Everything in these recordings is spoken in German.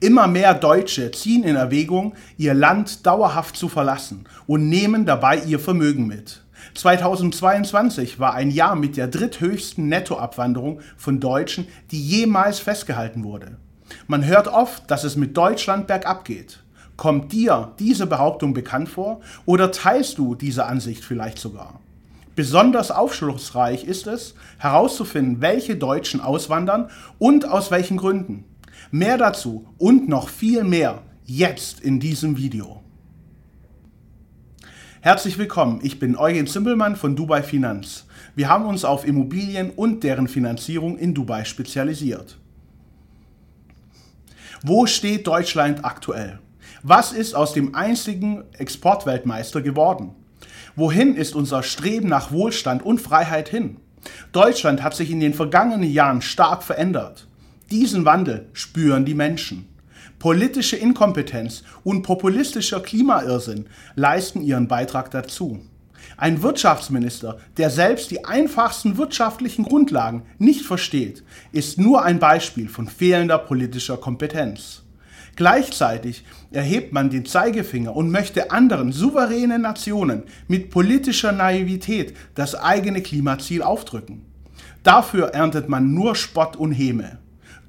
Immer mehr Deutsche ziehen in Erwägung, ihr Land dauerhaft zu verlassen und nehmen dabei ihr Vermögen mit. 2022 war ein Jahr mit der dritthöchsten Nettoabwanderung von Deutschen, die jemals festgehalten wurde. Man hört oft, dass es mit Deutschland bergab geht. Kommt dir diese Behauptung bekannt vor oder teilst du diese Ansicht vielleicht sogar? Besonders aufschlussreich ist es, herauszufinden, welche Deutschen auswandern und aus welchen Gründen. Mehr dazu und noch viel mehr jetzt in diesem Video. Herzlich willkommen, ich bin Eugen Zimbelmann von Dubai Finanz. Wir haben uns auf Immobilien und deren Finanzierung in Dubai spezialisiert. Wo steht Deutschland aktuell? Was ist aus dem einzigen Exportweltmeister geworden? Wohin ist unser Streben nach Wohlstand und Freiheit hin? Deutschland hat sich in den vergangenen Jahren stark verändert. Diesen Wandel spüren die Menschen. Politische Inkompetenz und populistischer Klimairrsinn leisten ihren Beitrag dazu. Ein Wirtschaftsminister, der selbst die einfachsten wirtschaftlichen Grundlagen nicht versteht, ist nur ein Beispiel von fehlender politischer Kompetenz. Gleichzeitig erhebt man den Zeigefinger und möchte anderen souveränen Nationen mit politischer Naivität das eigene Klimaziel aufdrücken. Dafür erntet man nur Spott und Häme.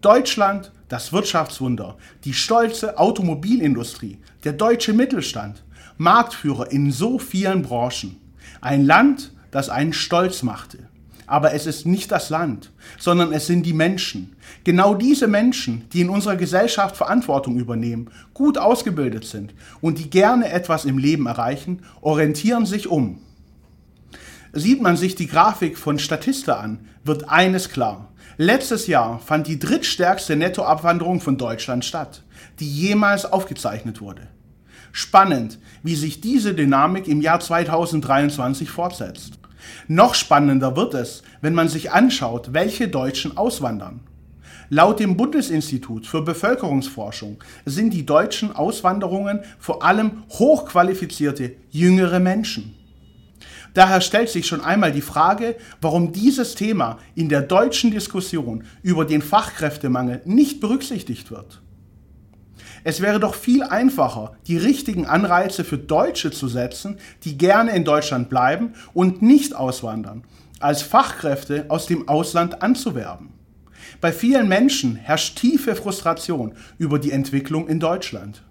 Deutschland das Wirtschaftswunder, die stolze Automobilindustrie, der deutsche Mittelstand, Marktführer in so vielen Branchen. Ein Land, das einen stolz machte. Aber es ist nicht das Land, sondern es sind die Menschen. Genau diese Menschen, die in unserer Gesellschaft Verantwortung übernehmen, gut ausgebildet sind und die gerne etwas im Leben erreichen, orientieren sich um. Sieht man sich die Grafik von Statista an, wird eines klar. Letztes Jahr fand die drittstärkste Nettoabwanderung von Deutschland statt, die jemals aufgezeichnet wurde. Spannend, wie sich diese Dynamik im Jahr 2023 fortsetzt. Noch spannender wird es, wenn man sich anschaut, welche Deutschen auswandern. Laut dem Bundesinstitut für Bevölkerungsforschung sind die deutschen Auswanderungen vor allem hochqualifizierte jüngere Menschen. Daher stellt sich schon einmal die Frage, warum dieses Thema in der deutschen Diskussion über den Fachkräftemangel nicht berücksichtigt wird. Es wäre doch viel einfacher, die richtigen Anreize für Deutsche zu setzen, die gerne in Deutschland bleiben und nicht auswandern, als Fachkräfte aus dem Ausland anzuwerben. Bei vielen Menschen herrscht tiefe Frustration über die Entwicklung in Deutschland.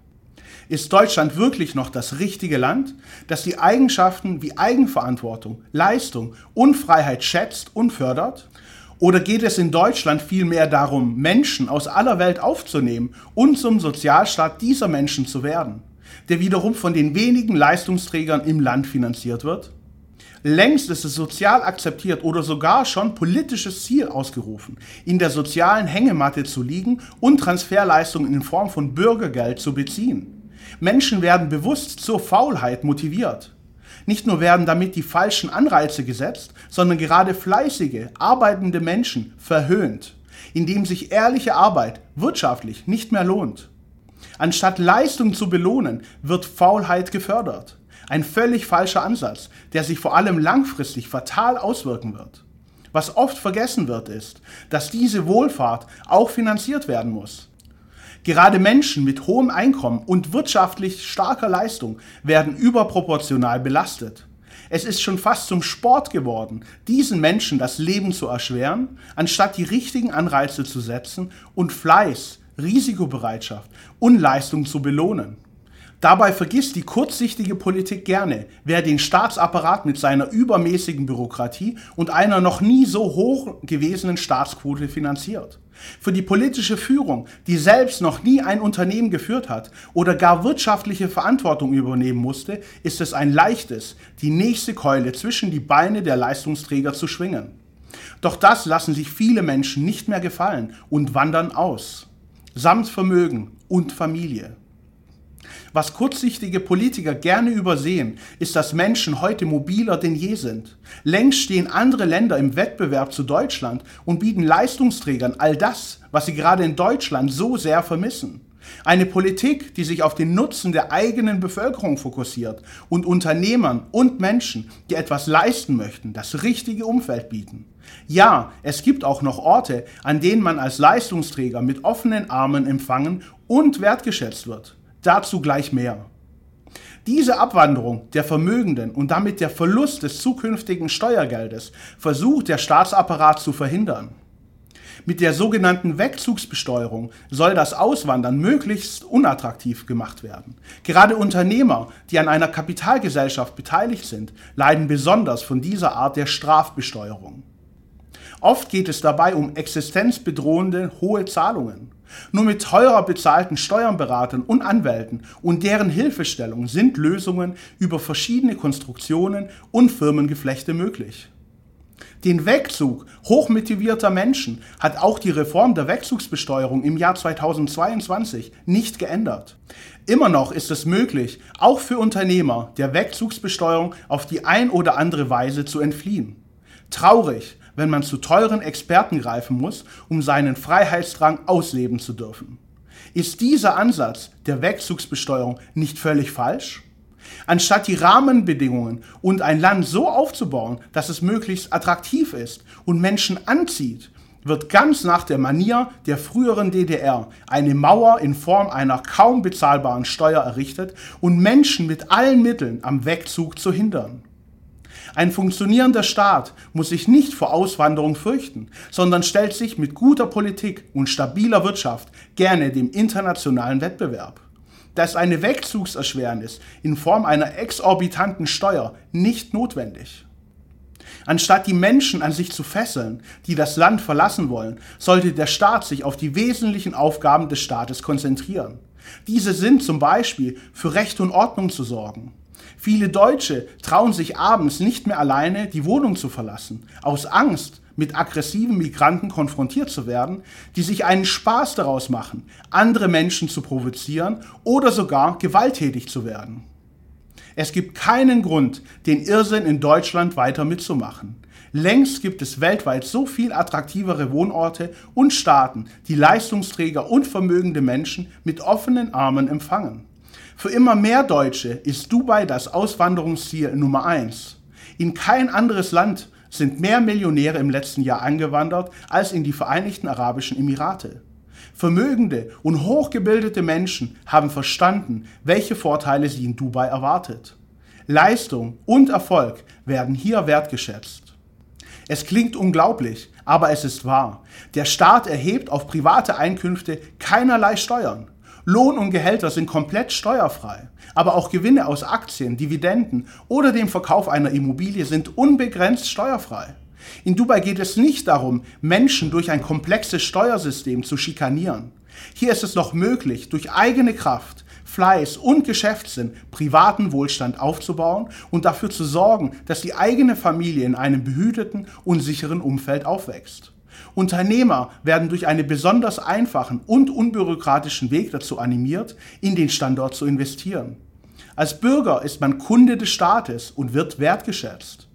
Ist Deutschland wirklich noch das richtige Land, das die Eigenschaften wie Eigenverantwortung, Leistung und Freiheit schätzt und fördert? Oder geht es in Deutschland vielmehr darum, Menschen aus aller Welt aufzunehmen und zum Sozialstaat dieser Menschen zu werden, der wiederum von den wenigen Leistungsträgern im Land finanziert wird? Längst ist es sozial akzeptiert oder sogar schon politisches Ziel ausgerufen, in der sozialen Hängematte zu liegen und Transferleistungen in Form von Bürgergeld zu beziehen. Menschen werden bewusst zur Faulheit motiviert. Nicht nur werden damit die falschen Anreize gesetzt, sondern gerade fleißige, arbeitende Menschen verhöhnt, indem sich ehrliche Arbeit wirtschaftlich nicht mehr lohnt. Anstatt Leistung zu belohnen, wird Faulheit gefördert. Ein völlig falscher Ansatz, der sich vor allem langfristig fatal auswirken wird. Was oft vergessen wird, ist, dass diese Wohlfahrt auch finanziert werden muss. Gerade Menschen mit hohem Einkommen und wirtschaftlich starker Leistung werden überproportional belastet. Es ist schon fast zum Sport geworden, diesen Menschen das Leben zu erschweren, anstatt die richtigen Anreize zu setzen und Fleiß, Risikobereitschaft und Leistung zu belohnen. Dabei vergisst die kurzsichtige Politik gerne, wer den Staatsapparat mit seiner übermäßigen Bürokratie und einer noch nie so hoch gewesenen Staatsquote finanziert. Für die politische Führung, die selbst noch nie ein Unternehmen geführt hat oder gar wirtschaftliche Verantwortung übernehmen musste, ist es ein leichtes, die nächste Keule zwischen die Beine der Leistungsträger zu schwingen. Doch das lassen sich viele Menschen nicht mehr gefallen und wandern aus, samt Vermögen und Familie. Was kurzsichtige Politiker gerne übersehen, ist, dass Menschen heute mobiler denn je sind. Längst stehen andere Länder im Wettbewerb zu Deutschland und bieten Leistungsträgern all das, was sie gerade in Deutschland so sehr vermissen. Eine Politik, die sich auf den Nutzen der eigenen Bevölkerung fokussiert und Unternehmern und Menschen, die etwas leisten möchten, das richtige Umfeld bieten. Ja, es gibt auch noch Orte, an denen man als Leistungsträger mit offenen Armen empfangen und wertgeschätzt wird. Dazu gleich mehr. Diese Abwanderung der Vermögenden und damit der Verlust des zukünftigen Steuergeldes versucht der Staatsapparat zu verhindern. Mit der sogenannten Wegzugsbesteuerung soll das Auswandern möglichst unattraktiv gemacht werden. Gerade Unternehmer, die an einer Kapitalgesellschaft beteiligt sind, leiden besonders von dieser Art der Strafbesteuerung. Oft geht es dabei um existenzbedrohende hohe Zahlungen. Nur mit teurer bezahlten Steuerberatern und Anwälten und deren Hilfestellung sind Lösungen über verschiedene Konstruktionen und Firmengeflechte möglich. Den Wegzug hochmotivierter Menschen hat auch die Reform der Wegzugsbesteuerung im Jahr 2022 nicht geändert. Immer noch ist es möglich, auch für Unternehmer der Wegzugsbesteuerung auf die ein oder andere Weise zu entfliehen. Traurig, wenn man zu teuren Experten greifen muss, um seinen Freiheitsdrang ausleben zu dürfen. Ist dieser Ansatz der Wegzugsbesteuerung nicht völlig falsch? Anstatt die Rahmenbedingungen und ein Land so aufzubauen, dass es möglichst attraktiv ist und Menschen anzieht, wird ganz nach der Manier der früheren DDR eine Mauer in Form einer kaum bezahlbaren Steuer errichtet und Menschen mit allen Mitteln am Wegzug zu hindern. Ein funktionierender Staat muss sich nicht vor Auswanderung fürchten, sondern stellt sich mit guter Politik und stabiler Wirtschaft gerne dem internationalen Wettbewerb dass eine Wegzugserschwernis in Form einer exorbitanten Steuer nicht notwendig. Anstatt die Menschen an sich zu fesseln, die das Land verlassen wollen, sollte der Staat sich auf die wesentlichen Aufgaben des Staates konzentrieren. Diese sind zum Beispiel für Recht und Ordnung zu sorgen. Viele Deutsche trauen sich abends nicht mehr alleine die Wohnung zu verlassen, aus Angst, mit aggressiven Migranten konfrontiert zu werden, die sich einen Spaß daraus machen, andere Menschen zu provozieren oder sogar gewalttätig zu werden. Es gibt keinen Grund, den Irrsinn in Deutschland weiter mitzumachen. Längst gibt es weltweit so viel attraktivere Wohnorte und Staaten, die Leistungsträger und vermögende Menschen mit offenen Armen empfangen. Für immer mehr Deutsche ist Dubai das Auswanderungsziel Nummer eins. In kein anderes Land sind mehr Millionäre im letzten Jahr angewandert als in die Vereinigten Arabischen Emirate. Vermögende und hochgebildete Menschen haben verstanden, welche Vorteile sie in Dubai erwartet. Leistung und Erfolg werden hier wertgeschätzt. Es klingt unglaublich, aber es ist wahr. Der Staat erhebt auf private Einkünfte keinerlei Steuern. Lohn und Gehälter sind komplett steuerfrei. Aber auch Gewinne aus Aktien, Dividenden oder dem Verkauf einer Immobilie sind unbegrenzt steuerfrei. In Dubai geht es nicht darum, Menschen durch ein komplexes Steuersystem zu schikanieren. Hier ist es noch möglich, durch eigene Kraft, Fleiß und Geschäftssinn privaten Wohlstand aufzubauen und dafür zu sorgen, dass die eigene Familie in einem behüteten und sicheren Umfeld aufwächst. Unternehmer werden durch einen besonders einfachen und unbürokratischen Weg dazu animiert, in den Standort zu investieren. Als Bürger ist man Kunde des Staates und wird wertgeschätzt.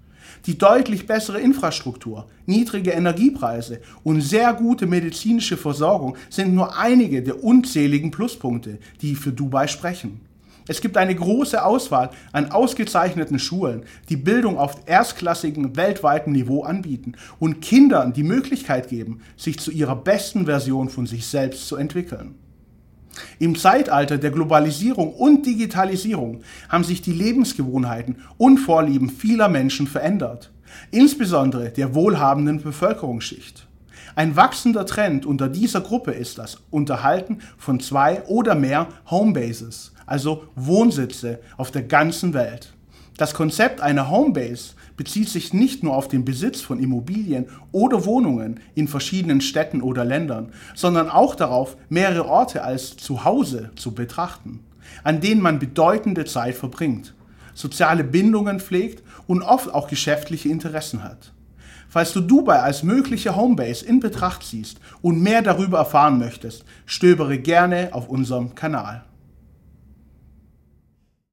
Die deutlich bessere Infrastruktur, niedrige Energiepreise und sehr gute medizinische Versorgung sind nur einige der unzähligen Pluspunkte, die für Dubai sprechen. Es gibt eine große Auswahl an ausgezeichneten Schulen, die Bildung auf erstklassigem weltweiten Niveau anbieten und Kindern die Möglichkeit geben, sich zu ihrer besten Version von sich selbst zu entwickeln. Im Zeitalter der Globalisierung und Digitalisierung haben sich die Lebensgewohnheiten und Vorlieben vieler Menschen verändert, insbesondere der wohlhabenden Bevölkerungsschicht. Ein wachsender Trend unter dieser Gruppe ist das Unterhalten von zwei oder mehr Homebases, also Wohnsitze auf der ganzen Welt. Das Konzept einer Homebase bezieht sich nicht nur auf den Besitz von Immobilien oder Wohnungen in verschiedenen Städten oder Ländern, sondern auch darauf, mehrere Orte als Zuhause zu betrachten, an denen man bedeutende Zeit verbringt, soziale Bindungen pflegt und oft auch geschäftliche Interessen hat. Falls du Dubai als mögliche Homebase in Betracht ziehst und mehr darüber erfahren möchtest, stöbere gerne auf unserem Kanal.